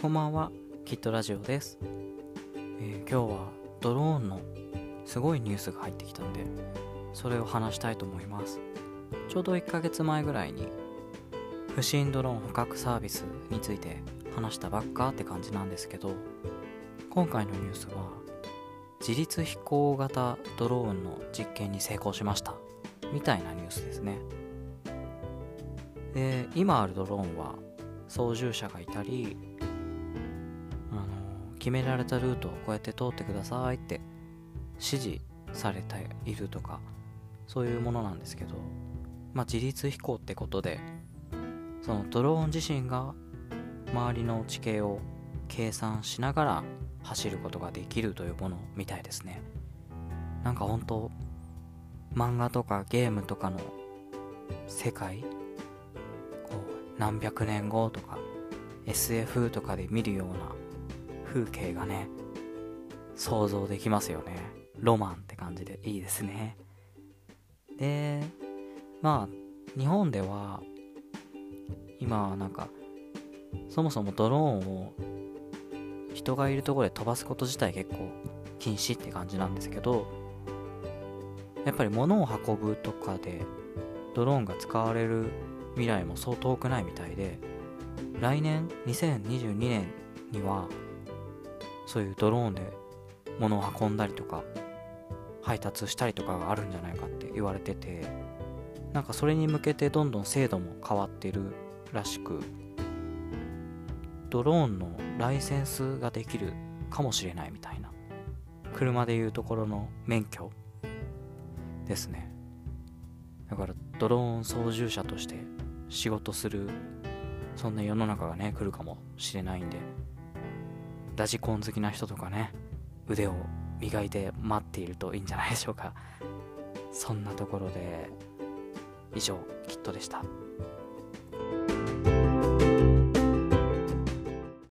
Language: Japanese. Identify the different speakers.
Speaker 1: こんばんは、キットラジオです、えー今日はドローンのすごいニュースが入ってきたんで、それを話したいと思います。ちょうど1ヶ月前ぐらいに、不審ドローン捕獲サービスについて話したばっかって感じなんですけど、今回のニュースは、自律飛行型ドローンの実験に成功しました。みたいなニュースですね。で、今あるドローンは操縦者がいたり、決められたルートをこうやって通ってくださいって指示されているとかそういうものなんですけど、まあ、自律飛行ってことでそのドローン自身が周りの地形を計算しながら走ることができるというものみたいですね。なんか本当漫画とかゲームとかの世界こう何百年後とか SF とかで見るような風景がね想像できますよね。ロマンって感じでいいですね。でまあ日本では今はなんかそもそもドローンを人がいるところで飛ばすこと自体結構禁止って感じなんですけどやっぱり物を運ぶとかでドローンが使われる未来もそう遠くないみたいで来年2022年にはそういうドローンで物を運んだりとか配達したりとかがあるんじゃないかって言われててなんかそれに向けてどんどん精度も変わってるらしくドローンのライセンスができるかもしれないみたいな車でいうところの免許ですね。だからドローン操縦者として仕事するそんな世の中がね来るかもしれないんでラジコン好きな人とかね腕を磨いて待っているといいんじゃないでしょうか。そんなところで以上キットでした。